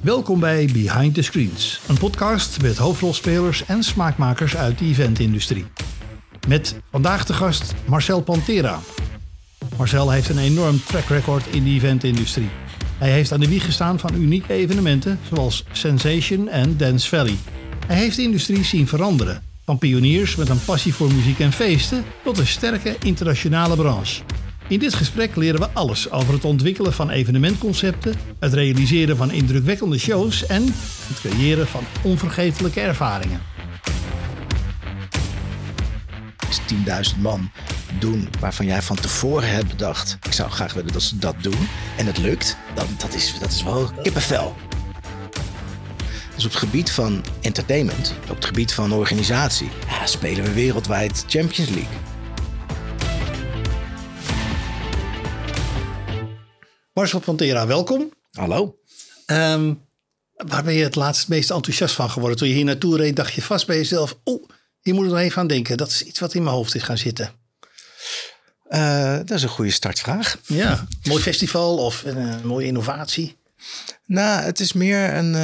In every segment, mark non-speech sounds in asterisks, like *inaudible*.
Welkom bij Behind the Screens, een podcast met hoofdrolspelers en smaakmakers uit de eventindustrie. Met vandaag de gast Marcel Pantera. Marcel heeft een enorm track record in de eventindustrie. Hij heeft aan de wieg gestaan van unieke evenementen zoals Sensation en Dance Valley. Hij heeft de industrie zien veranderen. Van pioniers met een passie voor muziek en feesten tot een sterke internationale branche. In dit gesprek leren we alles over het ontwikkelen van evenementconcepten, het realiseren van indrukwekkende shows en het creëren van onvergetelijke ervaringen. Als 10.000 man doen waarvan jij van tevoren hebt bedacht, ik zou graag willen dat ze dat doen, en het lukt, dan dat is, dat is wel kippenvel. Dus op het gebied van entertainment, op het gebied van organisatie, ja, spelen we wereldwijd Champions League. Marcel Pantera, welkom. Hallo. Ehm, waar ben je het laatst meest enthousiast van geworden? Toen je hier naartoe reed, dacht je vast bij jezelf... oh, hier moet ik nog even aan denken. Dat is iets wat in mijn hoofd is gaan zitten. Uh, dat is een goede startvraag. Ja, mooi festival of een mooie innovatie. Nou, het is meer een,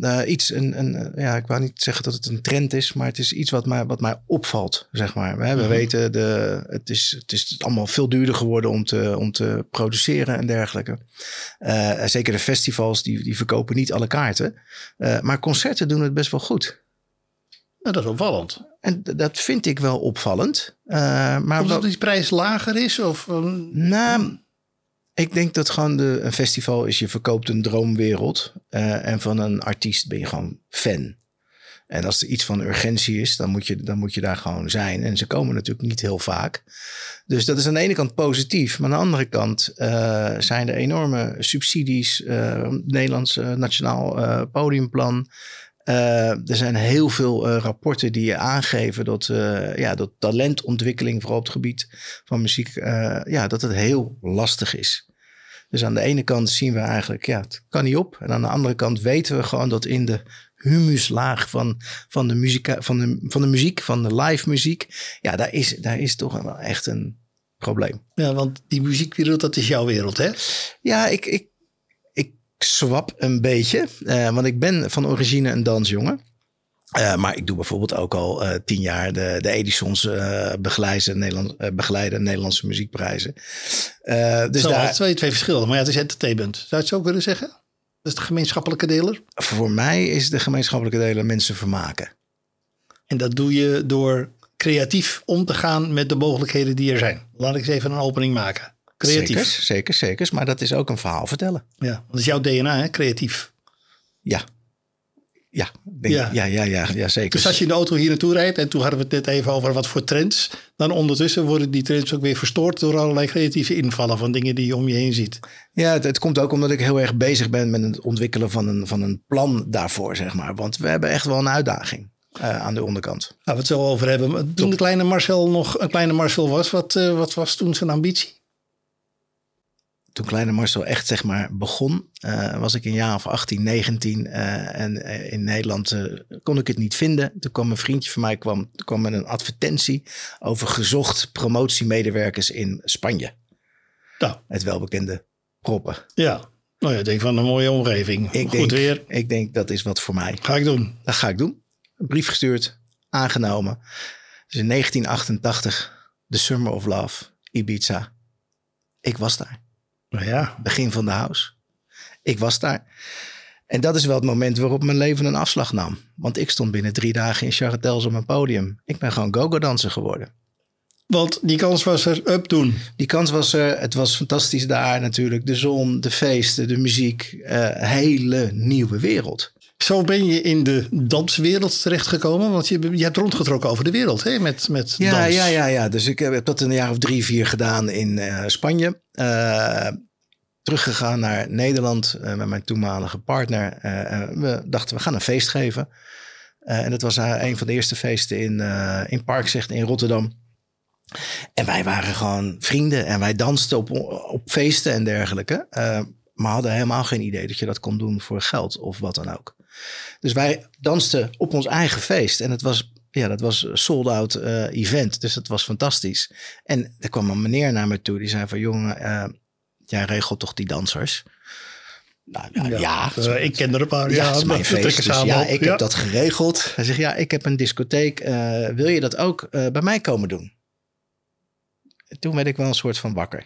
uh, iets, een, een, ja, ik wou niet zeggen dat het een trend is, maar het is iets wat mij, wat mij opvalt, zeg maar. We, mhm. weten, de, het, is, het is allemaal veel duurder geworden om te, om te produceren en dergelijke. Uh, zeker de festivals, die, die verkopen niet alle kaarten. Maar concerten doen het best wel goed. Nou, dat is opvallend. En dat vind ik wel opvallend. maar Omdat die prijs lager is? Of, nou, ik denk dat gewoon de, een festival is, je verkoopt een droomwereld. Uh, en van een artiest ben je gewoon fan. En als er iets van urgentie is, dan moet, je, dan moet je daar gewoon zijn. En ze komen natuurlijk niet heel vaak. Dus dat is aan de ene kant positief. Maar aan de andere kant uh, zijn er enorme subsidies. Uh, Nederlands Nationaal Podiumplan. er zijn heel veel rapporten die aangeven dat, ja, dat talentontwikkeling, vooral op het gebied van muziek, ja, dat het heel lastig is. Dus aan de ene kant zien we eigenlijk, ja, het kan niet op. En aan de andere kant weten we gewoon dat in de humuslaag van, van, de, muziek, van, de, van de muziek, van de live muziek, ja, daar is, daar is toch wel echt een probleem. Ja, want die muziekwereld, dat is jouw wereld, hè? Ja, ik, ik, ik swap een beetje, uh, want ik ben van origine een dansjongen. Uh, maar ik doe bijvoorbeeld ook al uh, tien jaar de, de Edisons uh, begeleiden, Nederland, begeleiden Nederlandse muziekprijzen. dus zo, daar... twee, twee verschillen, maar ja, het is entertainment. Zou je het zo kunnen zeggen? Dat is de gemeenschappelijke deler? Voor mij is de gemeenschappelijke deler mensen vermaken. En dat doe je door creatief om te gaan met de mogelijkheden die er zijn. Laat ik eens even een opening maken. Creatief. Zeker, zeker, zeker. Maar dat is ook een verhaal vertellen. Ja, dat is jouw DNA, hè? creatief. Ja, ja, denk, ja. ja. Ja, ja, ja, zeker. Dus als je in de auto hier naartoe rijdt, en toen hadden we het net even over wat voor trends, dan ondertussen worden die trends ook weer verstoord door allerlei creatieve invallen van dingen die je om je heen ziet. Ja, het, het komt ook omdat ik heel erg bezig ben met het ontwikkelen van een, van een plan daarvoor, zeg maar. Want we hebben echt wel een uitdaging. Uh, aan de onderkant. Nou, we het zo over hebben. Toen de kleine Marcel nog een kleine Marcel was, wat, uh, wat was toen zijn ambitie? Toen kleine Marcel echt zeg maar begon, uh, was ik een jaar of 18, 19 uh, en uh, in Nederland kon ik het niet vinden. Toen kwam een vriendje van mij kwam, kwam met een advertentie over gezocht promotiemedewerkers in Spanje. Nou. Het welbekende proppen. Ja, nou ja, ik denk van een mooie omgeving. Ik Goed denk, weer. Ik denk dat is wat voor mij. Ga ik doen. Dat ga ik doen. Een brief gestuurd, aangenomen. Dus in 1988, The Summer of Love, Ibiza. Ik was daar. Nou ja. Begin van de house. Ik was daar. En dat is wel het moment waarop mijn leven een afslag nam. Want ik stond binnen drie dagen in Charretels op mijn podium. Ik ben gewoon go-go-danser geworden. Want die kans was er up toen. Die kans was er. Het was fantastisch daar natuurlijk. De zon, de feesten, de muziek. Uh, hele nieuwe wereld. Zo ben je in de danswereld terechtgekomen. Want je, je hebt rondgetrokken over de wereld hè? Met, met ja, dans. Ja, ja, ja. Dus ik heb dat een jaar of drie, vier gedaan in uh, Spanje. Uh, teruggegaan naar Nederland uh, met mijn toenmalige partner. we dachten, we gaan een feest geven. en dat was een van de eerste feesten in, in Parkzicht in Rotterdam. En wij waren gewoon vrienden en wij dansten op, op feesten en dergelijke. maar hadden helemaal geen idee dat je dat kon doen voor geld of wat dan ook. Dus wij dansten op ons eigen feest. En het was, ja, dat was sold-out uh, event. Dus dat was fantastisch. En er kwam een meneer naar me toe. Die zei van, jongen, jij regelt toch die dansers? Nou, ja, ja. Uh, ik ken er een paar. Ja, Ja, mijn feest. Dus samen ja, op. ik heb dat geregeld. Hij zegt, ja, ik heb een discotheek. eh, wil je dat ook eh, bij mij komen doen? Toen werd ik wel een soort van wakker.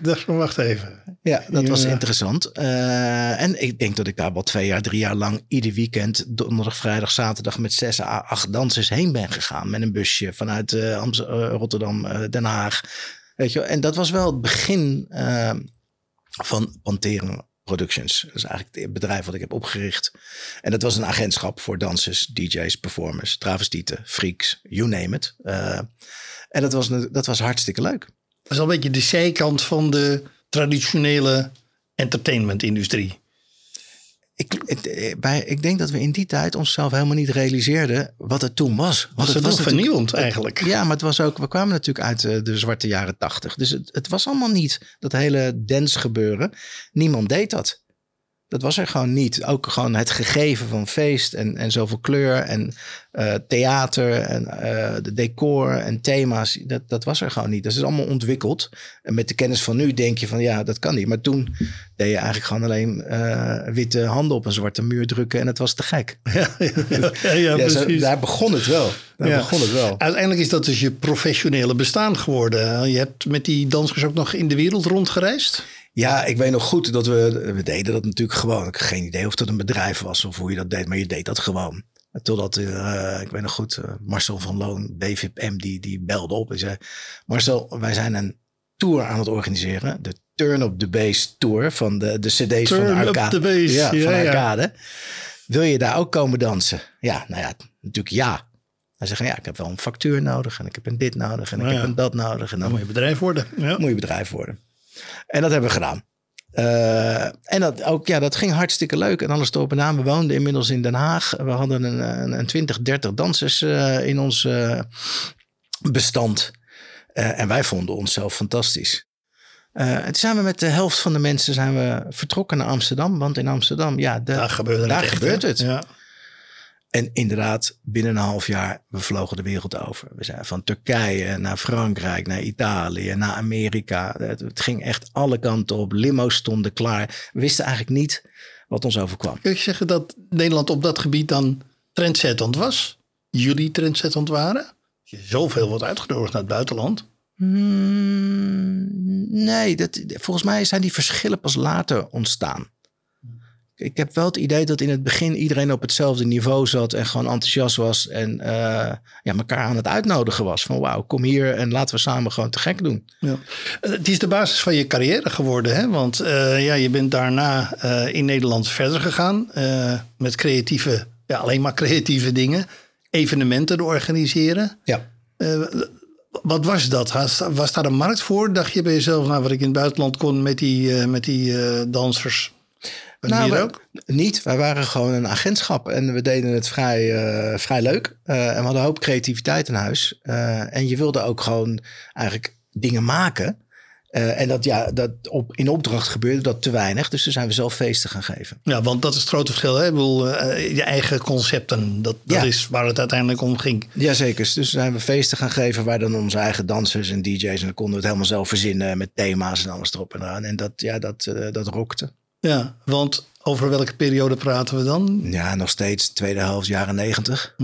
Dat wacht even. Ja, dat was interessant. Eh, en ik denk dat ik daar wel twee jaar, drie jaar lang ieder weekend, donderdag, vrijdag, zaterdag met zes à acht dansers heen ben gegaan. Met een busje vanuit eh, eh, Rotterdam, eh, Den Haag. Weet je, en dat was wel het begin eh, van Pantera Productions. Dat is eigenlijk het bedrijf wat ik heb opgericht. En dat was een agentschap voor dansers, DJ's, performers, travestieten, freaks, you name it. Eh, en dat was, dat was hartstikke leuk. Dat is al een beetje de zijkant van de traditionele entertainmentindustrie. Het, eh, bij, ik denk dat we in die tijd onszelf helemaal niet realiseerden wat het toen was. Want Was het was vernieuwend eigenlijk. Ja, maar het was ook, we kwamen natuurlijk uit eh, de zwarte jaren tachtig. Dus het, het was allemaal niet dat hele dance gebeuren. Niemand deed dat. Dat was er gewoon niet. Ook gewoon het gegeven van feest en, en zoveel kleur en eh, theater en eh, de decor en thema's. Dat, dat was er gewoon niet. Dat is allemaal ontwikkeld. En met de kennis van nu denk je van ja, dat kan niet. Maar toen deed je eigenlijk gewoon alleen eh, witte handen op een zwarte muur drukken en het was te gek. *laughs* Ja, ja, ja, ja, Ja, zo- precies. daar begon het wel. Daar begon het wel. Uiteindelijk is dat dus je professionele bestaan geworden. Je hebt met die dansers ook nog in de wereld rondgereisd. Ja, ik weet nog goed dat we, we deden dat natuurlijk gewoon. Ik heb geen idee of dat een bedrijf was of hoe je dat deed, maar je deed dat gewoon. Totdat, eh, ik weet nog goed, eh, Marcel van Loon, BVPM, die, die belde op en zei... Marcel, wij zijn een tour aan het organiseren. De Turn Up The Bass Tour van de, de cd's van de Arcade. The Bass, Ja, ja, van ja. Arcade. Wil je daar ook komen dansen? Ja, nou ja, natuurlijk ja. Hij zegt, ja, ik heb wel een factuur nodig en ik heb een dit nodig en ik Nou heb een dat nodig. En Dan moet je bedrijf worden. Moet je bedrijf worden. En dat hebben we gedaan. Eh, en dat, ook, ja, dat ging hartstikke leuk. En alles erop en aan. We woonden inmiddels in Den Haag. We hadden een, een, een 20, 30 dansers eh, in ons eh, bestand. En wij vonden onszelf fantastisch. En we met de helft van de mensen zijn we vertrokken naar Amsterdam. Want in Amsterdam, ja, de, Daar gebeurde daar het echt, gebeurt hè? het. Ja. En inderdaad, binnen een half jaar, we vlogen de wereld over. We zijn van Turkije naar Frankrijk, naar Italië, naar Amerika. Het, het ging echt alle kanten op. Limo's stonden klaar. We wisten eigenlijk niet wat ons overkwam. Kun je zeggen dat Nederland op dat gebied dan trendzettend was? Jullie trendzettend waren? Je zoveel wordt uitgenodigd naar het buitenland. Hmm, nee, dat, volgens mij zijn die verschillen pas later ontstaan. Ik heb wel het idee dat in het begin iedereen op hetzelfde niveau zat en gewoon enthousiast was en eh, ja, elkaar aan het uitnodigen was. Van wauw, kom hier en laten we samen gewoon te gek doen. Ja. Eh, Het is de basis van je carrière geworden, hè? Want eh, ja, je bent daarna in Nederland verder gegaan met creatieve, ja, alleen maar creatieve dingen. Evenementen organiseren. Ja. Wat was dat? Was, was daar een markt voor? Dacht je bij jezelf, nou, wat ik in het buitenland kon met die, met die dansers? Nou, ook? Niet. Wij waren gewoon een agentschap en we deden het vrij, eh, vrij leuk. Eh, en we hadden een hoop creativiteit in huis. Eh, en je wilde ook gewoon eigenlijk dingen maken. En dat, ja, dat op, in opdracht gebeurde dat te weinig. Dus toen zijn we zelf feesten gaan geven. Ja, want dat is het grote verschil. Hè? Ik bedoel, je eigen concepten, dat, dat Ja. is waar het uiteindelijk om ging. Jazeker. Dus zijn we feesten gaan geven waar dan onze eigen dansers en DJ's. En dan konden we het helemaal zelf verzinnen met thema's en alles erop en eraan. En dat, ja, dat, dat rokte. Ja, want over welke periode praten we dan? Ja, nog steeds tweede helft jaren negentig.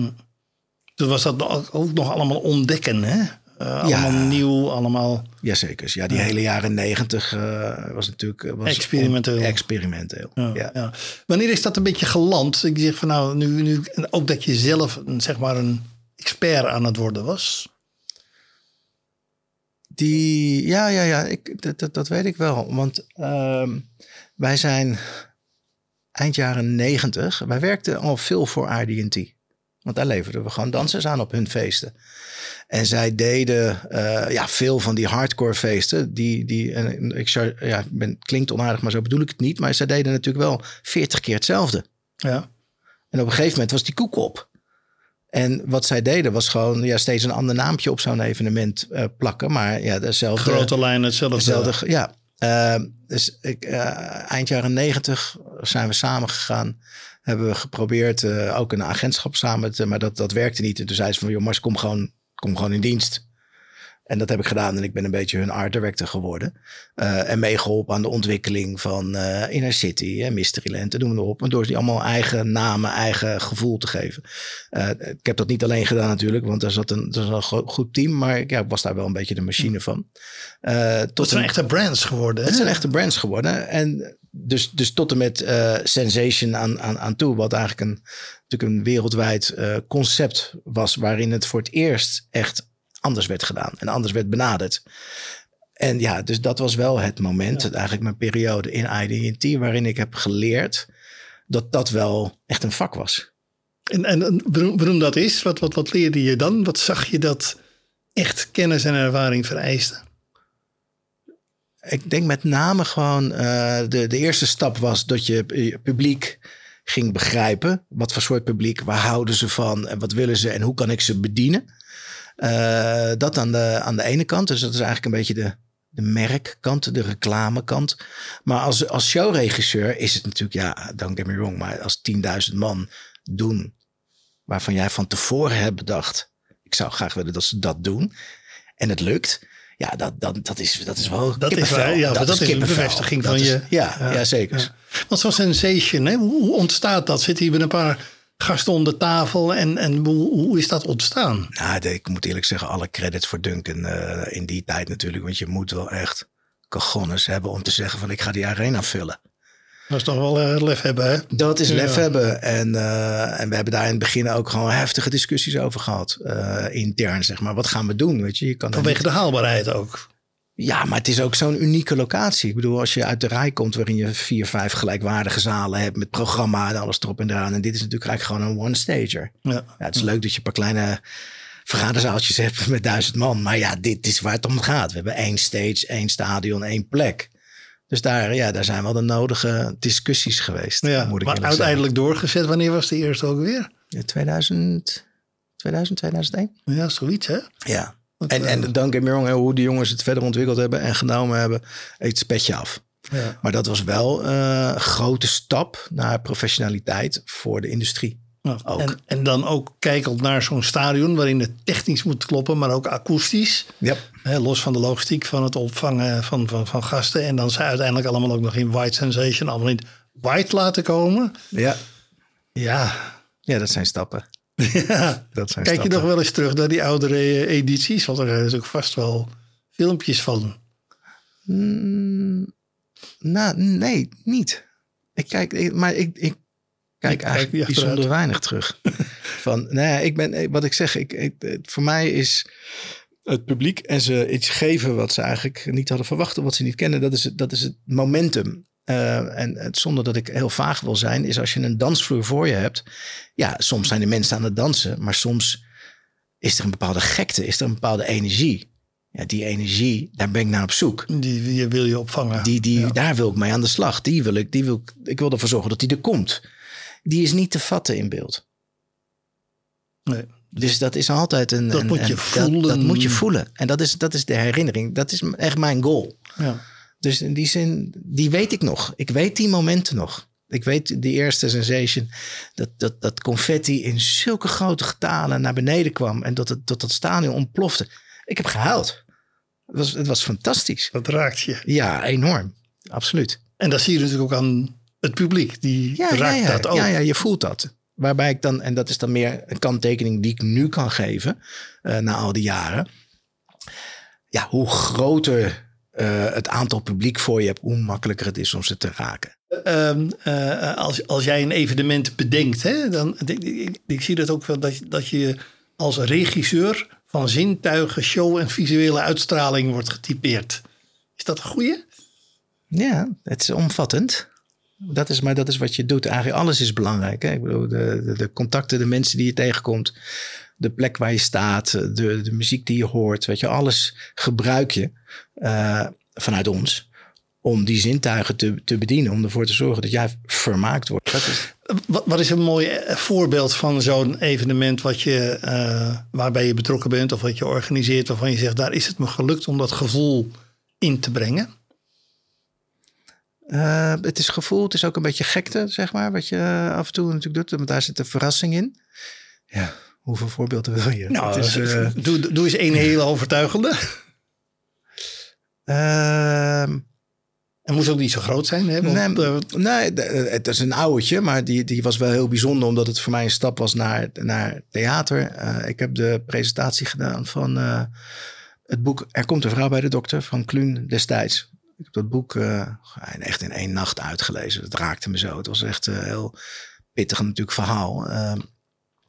Toen was dat ook nog allemaal ontdekken, hè? Eh, allemaal nieuw, allemaal... Jazeker. Ja, die hele jaren negentig eh, was natuurlijk... eh, Was Experimenteel. experimenteel, Ja. Wanneer is dat een beetje geland? Ik zeg van nou, nu, nu en ook dat je zelf een, zeg maar een expert aan het worden was. Die, ja, ja, ja, ik, dat, dat, dat weet ik wel. Want ehm, wij zijn eind jaren negentig. Wij werkten al veel voor RD&T. Want daar leverden we gewoon dansers aan op hun feesten. En zij deden eh, ja, veel van die hardcore feesten. Die, die, en ik ja, ben, klinkt onaardig, maar zo bedoel ik het niet. Maar zij deden natuurlijk wel 40 keer hetzelfde. Ja. En op een gegeven moment was die koek op. En wat zij deden was gewoon ja, steeds een ander naampje op zo'n evenement eh, plakken. Maar ja, dezelfde. Grote lijnen hetzelfde. dezelfde ja. Eh, dus ik, eh, eind jaren negentig zijn we samen gegaan. Hebben we geprobeerd eh, ook een agentschap samen te... Maar dat, dat werkte niet. En toen zei ze van, joh Mars, kom gewoon, kom gewoon in dienst. En dat heb ik gedaan en ik ben een beetje hun art director geworden. Uh, en meegeholpen aan de ontwikkeling van uh, Inner City, en Mysteryland, noem maar op. En door die allemaal eigen namen, eigen gevoel te geven. Uh, ik heb dat niet alleen gedaan natuurlijk, want er zat een, er zat een goed team. Maar ja, ik was daar wel een beetje de machine van. tot het zijn echte brands geworden. Het zijn echte brands geworden. En dus, dus tot en met Sensation aan, aan, aan toe, wat eigenlijk een, natuurlijk een wereldwijd concept was, waarin het voor het eerst echt anders werd gedaan en anders werd benaderd. En ja, dus dat was wel het moment, eigenlijk mijn periode in IDT, waarin ik heb geleerd dat dat wel echt een vak was. En, en waarom dat is, wat, wat, wat leerde je dan? Wat zag je dat echt kennis en ervaring vereiste? Ik denk met name gewoon, uh, de, de eerste stap was dat je publiek ging begrijpen. Wat voor soort publiek, waar houden ze van en wat willen ze en hoe kan ik ze bedienen? Uh, dat aan de, aan de ene kant. Dus dat is eigenlijk een beetje de, de merkkant, de reclamekant. Maar als, als showregisseur is het natuurlijk, ja, don't get me wrong, maar als 10.000 man doen waarvan jij van tevoren hebt bedacht, ik zou graag willen dat ze dat doen. En het lukt. Ja, dat, dat, dat, is, dat is wel dat is, waar, ja, dat, is, een bevestiging van je. Ja, ja, zeker. Want zo'n sensation, hè, hoe ontstaat dat? Zit hier met een paar gasten om de tafel en, en hoe, hoe is dat ontstaan? Nou, ik moet eerlijk zeggen, alle credits voor Duncan uh, in die tijd natuurlijk. Want je moet wel echt cagones hebben om te zeggen van ik ga die arena vullen. Dat is toch wel uh, lef hebben, hè? Dat is lef hebben. En, uh, en we hebben daar in het begin ook gewoon heftige discussies over gehad. intern, zeg maar. Wat gaan we doen? Weet je? je kan Vanwege de haalbaarheid ook. Ja, maar het is ook zo'n unieke locatie. Ik bedoel, als je uit de rij komt waarin je vier, vijf gelijkwaardige zalen hebt met programma en alles erop en eraan. En dit is natuurlijk eigenlijk gewoon een one-stager. Ja. ja. het is leuk dat je een paar kleine vergaderzaaltjes hebt *laughs* met duizend man. Maar ja, dit is waar het om gaat. We hebben één stage, één stadion, één plek. Dus daar, ja, daar zijn wel de nodige discussies geweest. Ja, moet ik maar uiteindelijk doorgezet. Wanneer was de eerste ook weer? Ja, 2000, 2000, 2001. Ja, zoiets hè? Ja. En, en eh, don't get me wrong, hoe die jongens het verder ontwikkeld hebben en genomen hebben, het spetje af. Ja. Maar dat was wel uh, een grote stap naar professionaliteit voor de industrie. Ja, en, en, dan ook kijkend naar zo'n stadion waarin het technisch moet kloppen, maar ook akoestisch. Yep. los van de logistiek van het opvangen van, van, van gasten. En dan ze uiteindelijk allemaal ook nog in White Sensation, allemaal in White laten komen. Ja. Ja. Ja, dat zijn stappen. Ja, *laughs* dat zijn Kijk je nog wel eens terug naar die oudere edities? Want er is ook vast wel filmpjes van. Mm, nou, nee, niet. Ik kijk, maar ik, ik kijk eigenlijk bijzonder weinig terug. *laughs* van, nou ja, ik ben, wat ik zeg, ik, ik, voor mij is het publiek en ze iets geven wat ze eigenlijk niet hadden verwacht of wat ze niet kennen, dat is, dat is het momentum. Uh, en zonder dat ik heel vaag wil zijn, is als je een dansvloer voor je hebt. Ja, soms zijn de mensen aan het dansen, maar soms is er een bepaalde gekte, is er een bepaalde energie. Ja, die energie, daar ben ik naar op zoek. Die, die wil je opvangen. Die, die, Daar wil ik mee aan de slag. Die wil ik, die wil ik, ik wil ervoor zorgen dat die er komt. Die is niet te vatten in beeld. Nee. Dus dat is altijd een. Dat moet je voelen. Dat, moet je voelen. En dat is, dat is de herinnering. Dat is echt mijn goal. Ja. Dus in die zin, die weet ik nog. Ik weet die momenten nog. Ik weet die eerste sensation. Dat, dat, dat confetti in zulke grote getalen naar beneden kwam. En dat het, dat, dat stadion ontplofte. Ik heb gehuild. Het was, het was fantastisch. Dat raakt je. Ja, enorm. Absoluut. En dat zie je natuurlijk ook aan het publiek. Die ja, raakt ja, ja. dat ook. Ja, ja, je voelt dat. Waarbij ik dan, en dat is dan meer een kanttekening die ik nu kan geven. Uh, na al die jaren. Ja, hoe groter uh, het aantal publiek voor je hebt, hoe makkelijker het is om ze te raken. Uh, uh, als, als jij een evenement bedenkt, hè, dan ik, ik, ik, zie dat ook wel dat, dat je als regisseur van zintuigen, show en visuele uitstraling wordt getypeerd. Is dat een goede? Ja, het is omvattend. Dat is, maar dat is wat je doet. Eigenlijk alles is belangrijk. Hè? Ik bedoel, de, de, de contacten, de mensen die je tegenkomt, de plek waar je staat, de, de muziek die je hoort, weet je, alles gebruik je uh, vanuit ons om die zintuigen te, te bedienen, om ervoor te zorgen dat jij vermaakt wordt. Dat is... Wat, wat is een mooi eh, voorbeeld van zo'n evenement wat je, uh, waarbij je betrokken bent of wat je organiseert, waarvan je zegt, daar is het me gelukt om dat gevoel in te brengen? Uh, het is gevoel, het is ook een beetje gekte, zeg maar, wat je af en toe natuurlijk doet, want daar zit een verrassing in. Ja, Hoeveel voorbeelden wil je? Nou, is, eh, doe, doe eens één hele overtuigende. ehm, En moest ook niet zo groot zijn. Hè? Want, Nee, eh, nee, het is een ouwtje, maar die, die was wel heel bijzonder omdat het voor mij een stap was naar, naar theater. Ik heb de presentatie gedaan van het boek Er komt een vrouw bij de dokter van Kluun destijds. Ik heb dat boek echt in één nacht uitgelezen. Het raakte me zo. Het was echt een heel pittig natuurlijk verhaal.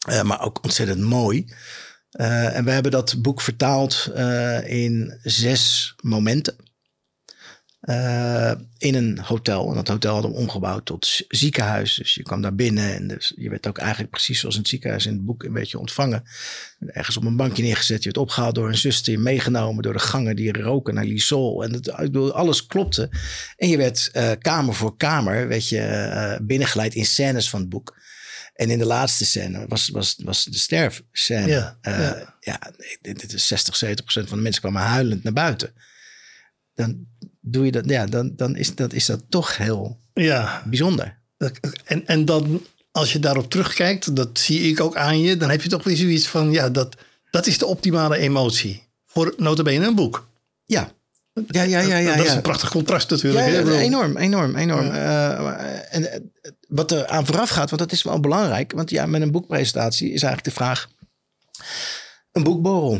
Eh, maar ook ontzettend mooi. Eh, en we hebben dat boek vertaald eh, in zes momenten. In een hotel. En dat hotel hadden we omgebouwd tot ziekenhuis. Dus je kwam daar binnen en dus je werd ook eigenlijk precies zoals in het ziekenhuis in het boek een beetje ontvangen. Ergens op een bankje neergezet. Je werd opgehaald door een zuster, meegenomen door de gangen die roken naar Lysol. En ik bedoel, alles klopte. En je werd kamer voor kamer werd je, binnengeleid in scènes van het boek. En in de laatste scène was, was, was de sterfscène. Ja, Eh, ja. ja, dit dit is 60, 70 procent van de mensen kwamen huilend naar buiten. Dan doe je dat, ja, dan, dan is, dat, is dat toch heel ja, bijzonder. En, en dan, als je daarop terugkijkt, dat zie ik ook aan je, dan heb je toch weer zoiets van, ja, dat, dat is de optimale emotie. Voor notabene een boek. Ja, ja, ja, ja. ja, dat is ja. een prachtig contrast natuurlijk. Ja, enorm, enorm, enorm. Eh, en eh, wat er aan vooraf gaat, want dat is wel belangrijk. Want ja, met een boekpresentatie is eigenlijk de vraag... Een boekborrel.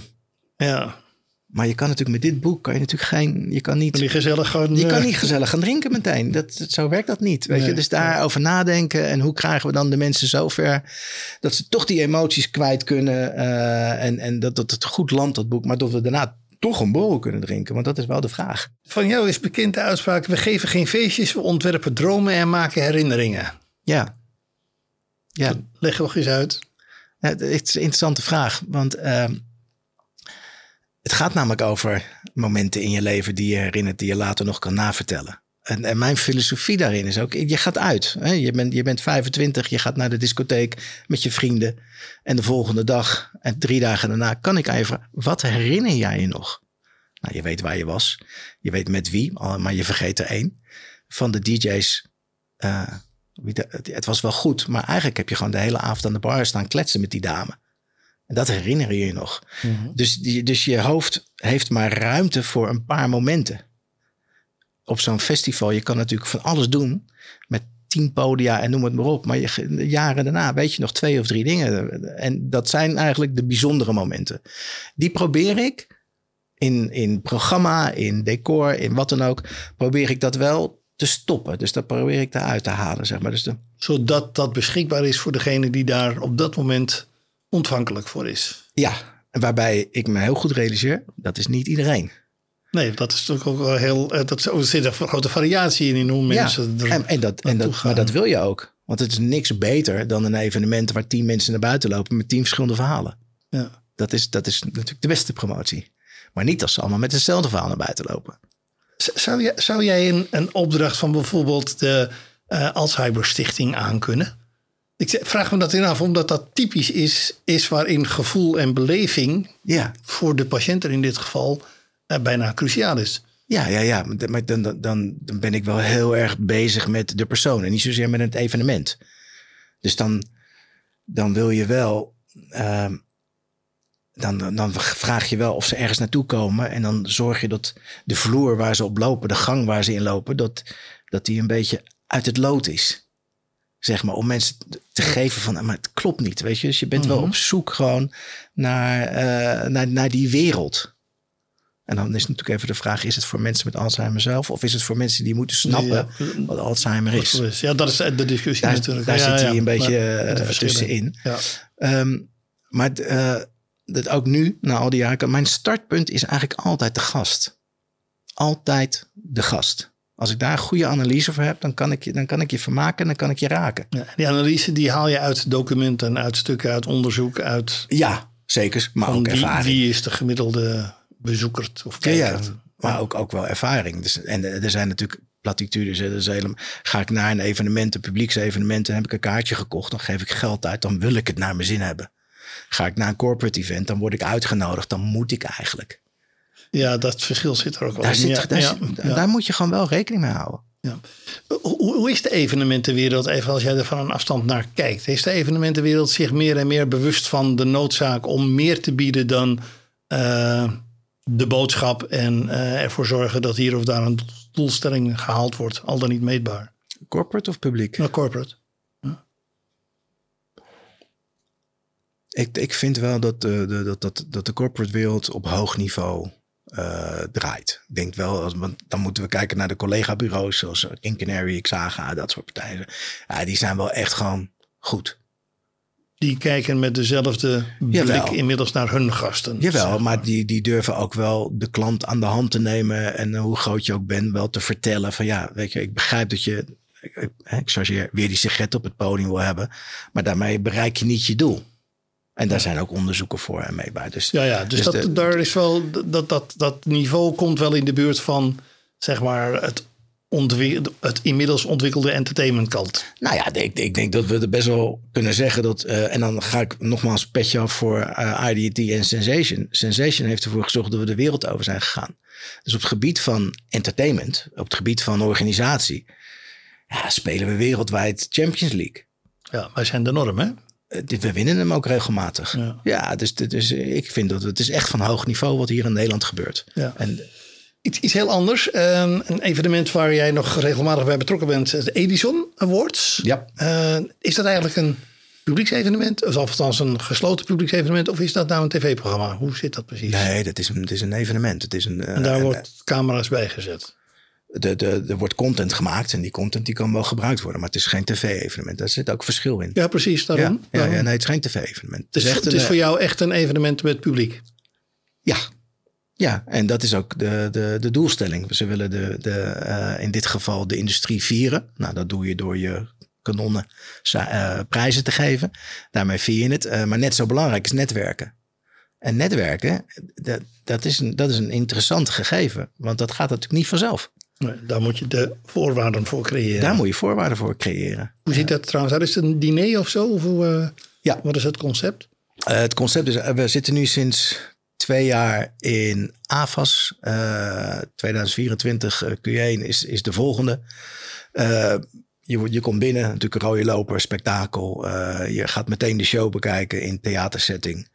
Ja, Maar je kan natuurlijk met dit boek, kan je natuurlijk geen... Je kan niet die gezellig gewoon... Je kan eh, niet gezellig gaan drinken meteen. Dat, dat- zo werkt dat niet. Weet je? Dus daarover nadenken. En hoe krijgen we dan de mensen zover dat ze toch die emoties kwijt kunnen. eh, en, en dat, dat het goed landt, dat boek. Maar dat we daarna toch een borrel kunnen drinken. Want dat is wel de vraag. Van jou is bekend de uitspraak, we geven geen feestjes, we ontwerpen dromen en maken herinneringen. Ja. Ja, Leg nog eens uit. Ja, het is een interessante vraag. Want ehm, het gaat namelijk over momenten in je leven die je herinnert, die je later nog kan navertellen. En, en mijn filosofie daarin is ook, je gaat uit. Hè? Je, bent, je bent 25, je gaat naar de discotheek met je vrienden. En de volgende dag en drie dagen daarna kan ik aan je vragen, wat herinner jij je nog? Nou, je weet waar je was. Je weet met wie, maar je vergeet er één. Van de DJ's. eh, het, was wel goed, maar eigenlijk heb je gewoon de hele avond aan de bar staan kletsen met die dame. En dat herinner je je nog. Dus, die, dus je hoofd heeft maar ruimte voor een paar momenten. Op zo'n festival, je kan natuurlijk van alles doen. Met tien podia en noem het maar op. Maar je, jaren daarna weet je nog twee of drie dingen. En dat zijn eigenlijk de bijzondere momenten. Die probeer ik in, in programma, in decor, in wat dan ook. Probeer ik dat wel te stoppen. Dus dat probeer ik eruit te halen, zeg maar. Dus de, Zodat dat beschikbaar is voor degene die daar op dat moment ontvankelijk voor is. ja, waarbij ik me heel goed realiseer, dat is niet iedereen. Nee, dat is natuurlijk ook wel heel. eh, Dat is- er zit een grote variatie in, in hoe mensen ja, er en, en dat, en dat, maar dat wil je ook. Want het is niks beter dan een evenement waar tien mensen naar buiten lopen met tien verschillende verhalen. Ja. Dat is, dat is natuurlijk de beste promotie. Maar niet als ze allemaal met hetzelfde verhaal naar buiten lopen. Zou jij, zou jij een, een opdracht van bijvoorbeeld de eh, Alzheimer Stichting aankunnen? Ik vraag me dat in af, omdat dat typisch is, is waarin gevoel en beleving Ja, voor de patiënt er in dit geval eh, bijna cruciaal is. ja, ja. ja. Maar dan- Maar dan, dan, dan, dan ben ik wel heel erg bezig met de persoon en niet zozeer met het evenement. Dus dan, dan wil je wel. ehm, dan, dan- vraag je wel of ze ergens naartoe komen. En dan zorg je dat de vloer waar ze op lopen, de gang waar ze in lopen, dat, dat die een beetje uit het lood is. Zeg maar, om mensen te geven van, maar het klopt niet, weet je. Dus je bent wel op zoek gewoon naar, eh, naar, naar die wereld. En dan is natuurlijk even de vraag, is het voor mensen met Alzheimer zelf? Of is het voor mensen die moeten snappen Ja. wat Alzheimer is? Ja, dat is de discussie Daar, natuurlijk. daar Ja, zit ja, hij een beetje eh, tussenin. Ja. Ehm, maar eh, dat ook nu, na al die jaren, mijn startpunt is eigenlijk altijd de gast. Altijd de gast. Als ik daar een goede analyse voor heb, dan kan ik je, dan kan ik je vermaken en dan kan ik je raken. Ja, die analyse die haal je uit documenten, uit stukken, uit onderzoek, uit Ja, zeker. Maar ook wie, ervaring. wie is de gemiddelde bezoeker of Ja, kijker. ja, maar ook, ook wel ervaring. Dus, en er zijn natuurlijk platitudes. Hè. Dus helemaal, ga ik naar een evenement, een publieksevenement... en heb ik een kaartje gekocht, dan geef ik geld uit... dan wil ik het naar mijn zin hebben. Ga ik naar een corporate event, dan word ik uitgenodigd... dan moet ik eigenlijk. Ja, dat verschil zit er ook wel Daar, in. zit, ja, daar, ja, zit- ja. daar moet je gewoon wel rekening mee houden. Ja. Hoe, hoe is de evenementenwereld, even als jij er van een afstand naar kijkt, is de evenementenwereld zich meer en meer bewust van de noodzaak om meer te bieden dan uh, de boodschap en uh, ervoor zorgen dat hier of daar een doelstelling gehaald wordt, al dan niet meetbaar? Corporate of publiek? Nou, corporate. Ik, ik vind wel dat de, de, dat, dat, dat de corporate wereld op hoog niveau uh, draait. Ik denk wel, als, dan moeten we kijken naar de collega-bureaus zoals Canary, Xaga, dat soort partijen. Ja, die zijn wel echt gewoon goed. Die kijken met dezelfde blik inmiddels naar hun gasten. Jawel, maar. maar die, die durven ook wel de klant aan de hand te nemen. En hoe groot je ook bent, wel te vertellen van ja, weet je, ik begrijp dat je, ik, ik weer die sigaret op het podium wil hebben. Maar daarmee bereik je niet je doel. En daar zijn ook onderzoeken voor en mee bij. Dus, ja, ja, dus, dus dat, daar is wel, dat, dat, dat niveau komt wel in de buurt van zeg maar het, het inmiddels ontwikkelde entertainment kant. Nou ja, ik, ik denk dat we er best wel kunnen zeggen dat. Uh, en dan ga ik nogmaals petje af voor uh, eh, IDT en Sensation. Sensation heeft ervoor gezorgd dat we de wereld over zijn gegaan. Dus op het gebied van entertainment, op het gebied van organisatie, ja, spelen we wereldwijd Champions League. Ja, wij zijn de norm, hè? Eh, we winnen hem ook regelmatig. Ja, ja dus, dus ik vind dat het is echt van hoog niveau wat hier in Nederland gebeurt. Ja. En, iets, iets heel anders. Uh, een evenement waar jij nog regelmatig bij betrokken bent. Het Edison Awards. Ja. Uh, is dat eigenlijk een publieksevenement? Of althans een gesloten publieksevenement? Of is dat nou een tv-programma? Hoe zit dat precies? Nee, dat is een, het is een evenement. Het is een, en daar wordt camera's bij gezet? De, de, er wordt content gemaakt en die content die kan wel gebruikt worden. Maar het is geen tv-evenement. Daar zit ook verschil in. Ja, precies. Daarom. Ja, ja, nee, het is geen tv-evenement. Het is, het is, voor jou echt een evenement met publiek? Ja. Ja, en dat is ook de, de, de doelstelling. Ze willen de, de, uh, in dit geval de industrie vieren. Nou, dat doe je door je kanonnen uh, prijzen te geven. Daarmee vier je het. Uh, maar net zo belangrijk is netwerken. En netwerken, dat, dat, is een, dat is een interessant gegeven. Want dat gaat natuurlijk niet vanzelf. Daar moet je de voorwaarden voor creëren. Daar moet je voorwaarden voor creëren. Hoe ziet dat trouwens uit? Is het een diner of zo? Of hoe, uh, ja. Wat is het concept? Uh, het concept is, we zitten nu sinds twee jaar in AFAS. Uh, 2024 Q1 is, is de volgende. je, je komt binnen, natuurlijk een rode loper, spektakel. je gaat meteen de show bekijken in theatersetting.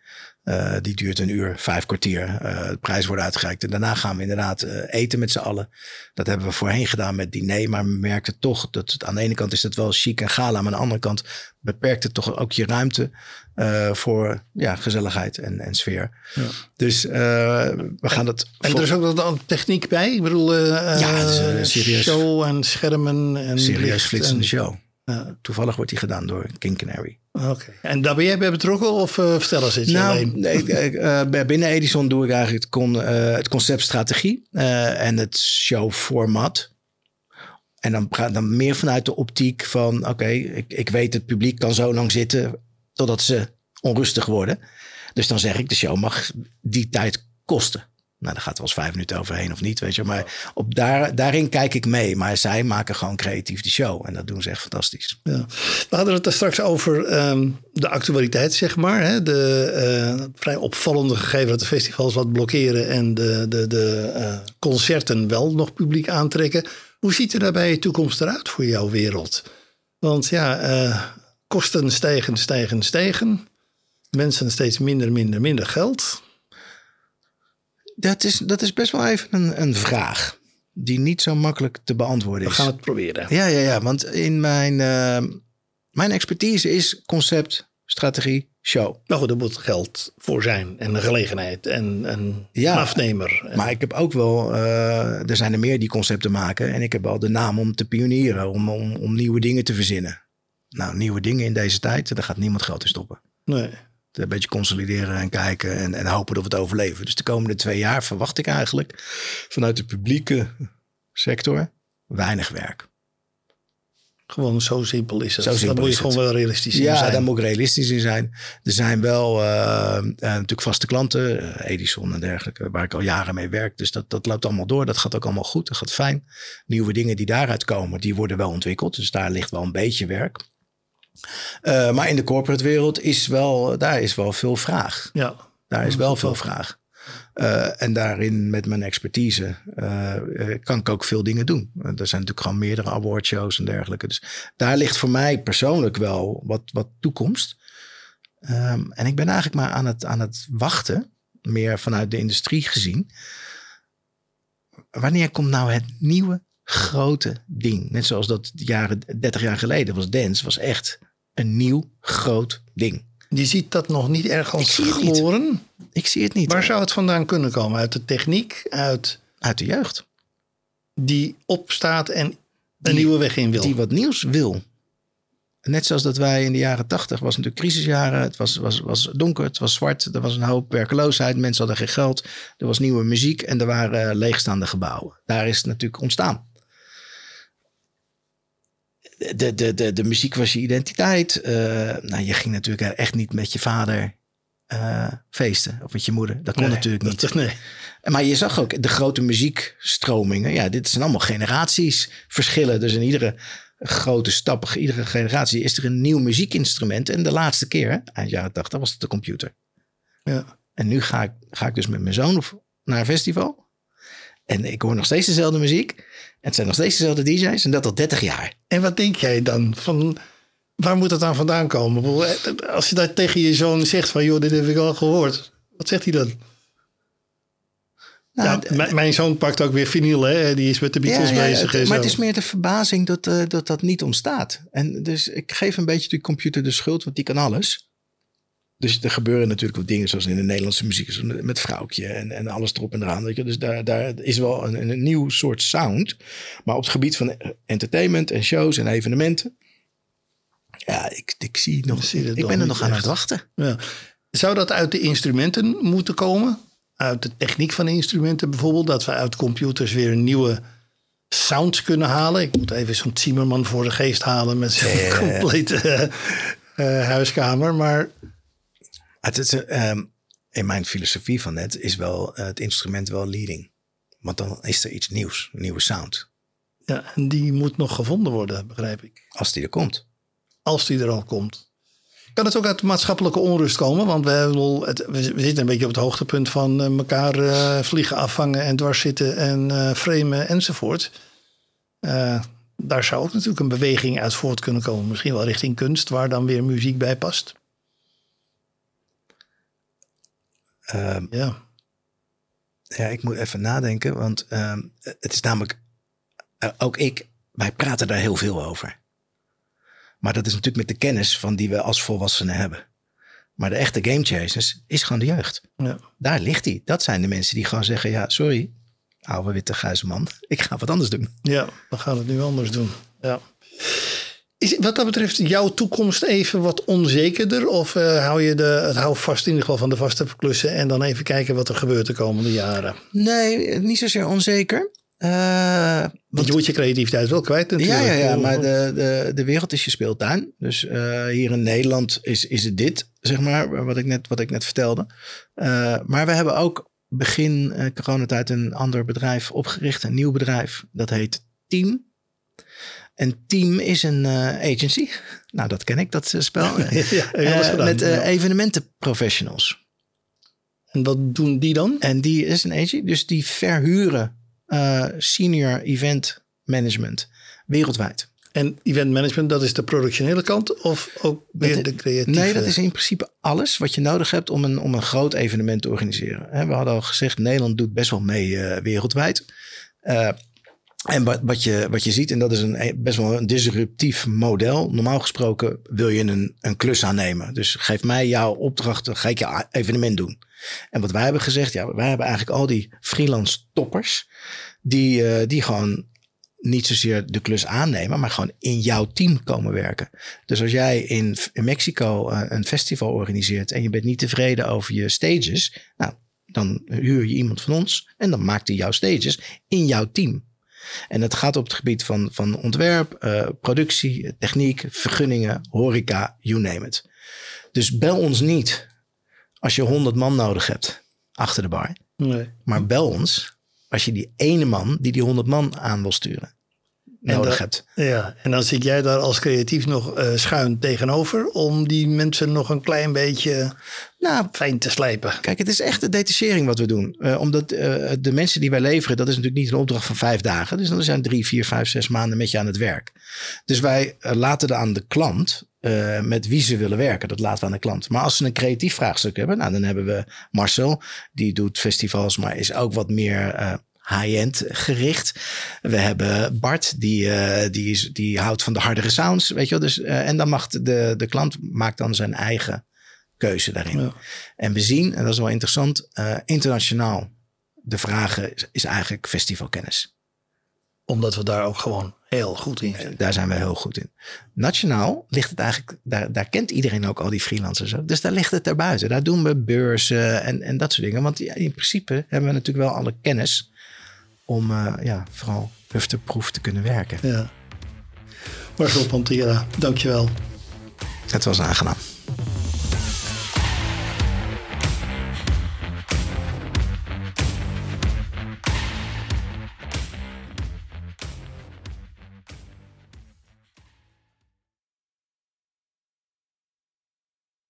Uh, die duurt een uur, vijf kwartier. Uh, de prijs wordt uitgereikt. En daarna gaan we inderdaad uh, eten met z'n allen. Dat hebben we voorheen gedaan met diner. Maar we merkten toch dat het, aan de ene kant is dat wel chic en gala. Maar aan de andere kant beperkt het toch ook je ruimte voor ja, gezelligheid en, en sfeer. Ja. Dus we gaan dat. En er is ook een techniek bij. Ik bedoel, ja, serieus, show en schermen. En serieus flitsende en, show. Toevallig wordt die gedaan door King Canary. Oké. En daar ben jij bij betrokken of uh, vertel eens iets nou, alleen? Nee, uh, binnen Edison doe ik eigenlijk het, con, het concept strategie en het showformat. En dan, dan meer vanuit de optiek van... oké, ik, ik weet het publiek kan zo lang zitten totdat ze onrustig worden. Dus dan zeg ik, de show mag die tijd kosten. Nou, daar gaat wel eens vijf minuten overheen of niet, weet je. Maar op daar, daarin kijk ik mee. Maar zij maken gewoon creatief de show. En dat doen ze echt fantastisch. We hadden het er straks over um, de actualiteit, zeg maar. Hè? De uh, vrij opvallende gegeven dat de festivals wat blokkeren... en de, de, de uh, concerten wel nog publiek aantrekken. Hoe ziet er daarbij de toekomst eruit voor jouw wereld? Want ja, uh, kosten stijgen, stijgen, stijgen. Mensen steeds minder, minder, minder geld dat is, dat is best wel even een, een vraag die niet zo makkelijk te beantwoorden is. We gaan het proberen. Ja, ja, ja. Want in mijn, uh, mijn expertise is concept, strategie, show. Nou goed, er moet geld voor zijn en een gelegenheid en een ja, afnemer. Maar ik heb ook wel, uh, er zijn er meer die concepten maken. En ik heb al de naam om te pionieren, om, om, om nieuwe dingen te verzinnen. Nou, nieuwe dingen in deze tijd, daar gaat niemand geld in stoppen. Nee een beetje consolideren en kijken en, en hopen dat we het overleven. Dus de komende twee jaar verwacht ik eigenlijk vanuit de publieke sector weinig werk. Gewoon zo simpel is het. Zo simpel daar moet je gewoon wel realistisch in ja, zijn. Ja, daar moet ik realistisch in zijn. Er zijn wel uh, natuurlijk vaste klanten, uh, Edison en dergelijke, waar ik al jaren mee werk. Dus dat, dat loopt allemaal door. Dat gaat ook allemaal goed. Dat gaat fijn. Nieuwe dingen die daaruit komen, die worden wel ontwikkeld. Dus daar ligt wel een beetje werk. Uh, maar in de corporate wereld is wel, daar is wel veel vraag. Ja. Daar is wel veel vraag. Uh, en daarin met mijn expertise uh, kan ik ook veel dingen doen. er zijn natuurlijk gewoon meerdere awardshows en dergelijke. Dus daar ligt voor mij persoonlijk wel wat, wat toekomst. Um, en ik ben eigenlijk maar aan het, aan het wachten, meer vanuit de industrie gezien. Wanneer komt nou het nieuwe grote ding? Net zoals dat jaren 30 jaar geleden was dance, was echt een nieuw groot ding. Je ziet dat nog niet ergens gloren. Ik zie het niet. Waar zou het vandaan kunnen komen? Uit de techniek? Uit, uit de jeugd. Die opstaat en een nieuwe weg in wil. Die wat nieuws wil. Net zoals dat wij in de jaren tachtig, was natuurlijk crisisjaren. Het was, was, was donker, het was zwart, er was een hoop werkeloosheid. Mensen hadden geen geld. Er was nieuwe muziek en er waren leegstaande gebouwen. Daar is het natuurlijk ontstaan de, de, de, de muziek was je identiteit. Uh, nou, je ging natuurlijk echt niet met je vader uh, feesten. Of met je moeder. Dat kon natuurlijk niet. Dat, nee. Maar je zag ook de grote muziekstromingen. Ja, dit zijn allemaal generaties verschillen. Dus in iedere grote stap, iedere generatie is er een nieuw muziekinstrument. En de laatste keer, eind jaren 80, was het de computer. Ja. En nu ga ik, ga ik dus met mijn zoon naar een festival. En ik hoor nog steeds dezelfde muziek. En het zijn nog steeds dezelfde DJ's. En dat al 30 jaar. En wat denk jij dan? Van, waar moet het dan vandaan komen? Als je dat tegen je zoon zegt van... joh, dit heb ik al gehoord. Wat zegt hij dan? Nou, ja, mijn zoon pakt ook weer vinyl, hè? Die is met de Beatles ja, bezig. Het, maar het is meer de verbazing dat, uh, dat dat niet ontstaat. En dus ik geef een beetje de computer de schuld, want die kan alles. Dus er gebeuren natuurlijk ook dingen zoals in de Nederlandse muziek, met vrouwtje en, en alles erop en eraan. Weet je? Dus daar, daar is wel een, een nieuw soort sound. Maar op het gebied van entertainment en shows en evenementen. Ja, ik, ik zie nog. ik ben er nog aan het wachten. Ja. Zou dat uit de instrumenten moeten komen? Uit de techniek van de instrumenten bijvoorbeeld? Dat we uit computers weer een nieuwe sound kunnen halen? Ik moet even zo'n Zimmerman voor de geest halen met zijn *laughs* complete uh, huiskamer. Maar het is, ehm, in mijn filosofie van net is wel uh, het instrument wel leading. Want dan is er iets nieuws, een nieuwe sound. Ja, en die moet nog gevonden worden, begrijp ik. Als die er komt. Als die er al komt. Kan het ook uit maatschappelijke onrust komen? Want we, het, we zitten een beetje op het hoogtepunt van uh, elkaar uh, vliegen afvangen en dwarszitten en uh, framen enzovoort. daar zou ook natuurlijk een beweging uit voort kunnen komen. Misschien wel richting kunst, waar dan weer muziek bij past. Um, ja. Ja, ik moet even nadenken, want um, het is namelijk, uh, ook ik, wij praten daar heel veel over. Maar dat is natuurlijk met de kennis van die we als volwassenen hebben. Maar de echte game chasers is gewoon de jeugd. Ja. Daar ligt hij. Dat zijn de mensen die gewoon zeggen: ja, sorry, oude witte grijze man, *laughs* ik ga wat anders doen. Ja, we gaan het nu anders doen. Ja. Is wat dat betreft jouw toekomst even wat onzekerder? Of uh, hou je de, het hou vast in ieder geval van de vaste klussen en dan even kijken wat er gebeurt de komende jaren? Nee, niet zozeer onzeker. Uh, want je moet je creativiteit wel kwijt natuurlijk. Ja, ja, ja maar de, de, de wereld is je speeltuin. Dus uh, hier in Nederland is, is het dit, zeg maar, wat ik net, wat ik net vertelde. Maar we hebben ook begin coronatijd een ander bedrijf opgericht. Een nieuw bedrijf. Dat heet Team. En Team is een uh, agency. Nou, dat ken ik, dat uh, spel. *laughs* ja, uh, met evenementenprofessionals. En wat doen die dan? En die is een agency, dus die verhuren senior event management wereldwijd. En event management, dat is de productionele kant of ook weer de creatieve? Nee, dat is in principe alles wat je nodig hebt om een, om een groot evenement te organiseren. We hadden al gezegd, Nederland doet best wel mee wereldwijd. En wat, wat, je, wat je ziet, en dat is een, best wel een disruptief model. Normaal gesproken wil je een, een klus aannemen. Dus geef mij jouw opdracht, dan ga ik je evenement doen. En wat wij hebben gezegd, ja, wij hebben eigenlijk al die freelance toppers. Die, uh, die gewoon niet zozeer de klus aannemen, maar gewoon in jouw team komen werken. Dus als jij in, Mexico uh, een festival organiseert en je bent niet tevreden over je stages, nou, dan huur je iemand van ons en dan maakt hij jouw stages in jouw team. En het gaat op het gebied van, van ontwerp, uh, productie, techniek, vergunningen, horeca, you name it. Dus bel ons niet als je 100 man nodig hebt achter de bar. Nee. Maar bel ons als je die ene man die die 100 man aan wil sturen. nodig dan- hebt. Ja, en dan zit jij daar als creatief nog eh, schuin tegenover om die mensen nog een klein beetje Nou, fijn te slijpen. Kijk, het is echt de detachering wat we doen. Eh, omdat eh, de mensen die wij leveren, dat is natuurlijk niet een opdracht van vijf dagen. Dus dan zijn drie, vier, vijf, zes maanden met je aan het werk. Dus wij eh, laten aan de klant met wie ze willen werken. Dat laten we aan de klant. Maar als ze een creatief vraagstuk hebben, nou, dan hebben we Marcel, die doet festivals, maar is ook wat meer. eh, High-end gericht. We hebben Bart, die, die, die houdt van de hardere sounds. Weet je wel? Dus, en dan mag de, de klant maakt dan zijn eigen keuze daarin. Ja. En we zien, en dat is wel interessant, eh, internationaal de vragen is, is eigenlijk festivalkennis. Omdat we daar ook gewoon heel goed in zijn. Daar zijn wij heel goed in. Nationaal ligt het eigenlijk, daar, daar kent iedereen ook al die freelancers ook. Dus daar ligt het daarbuiten. Daar doen we beurzen en, en dat soort dingen. Want ja, in principe hebben we natuurlijk wel alle kennis om eh, ja, vooral hufteproof te kunnen werken. Ja. Marcel Pantera, dankjewel. Het was aangenaam.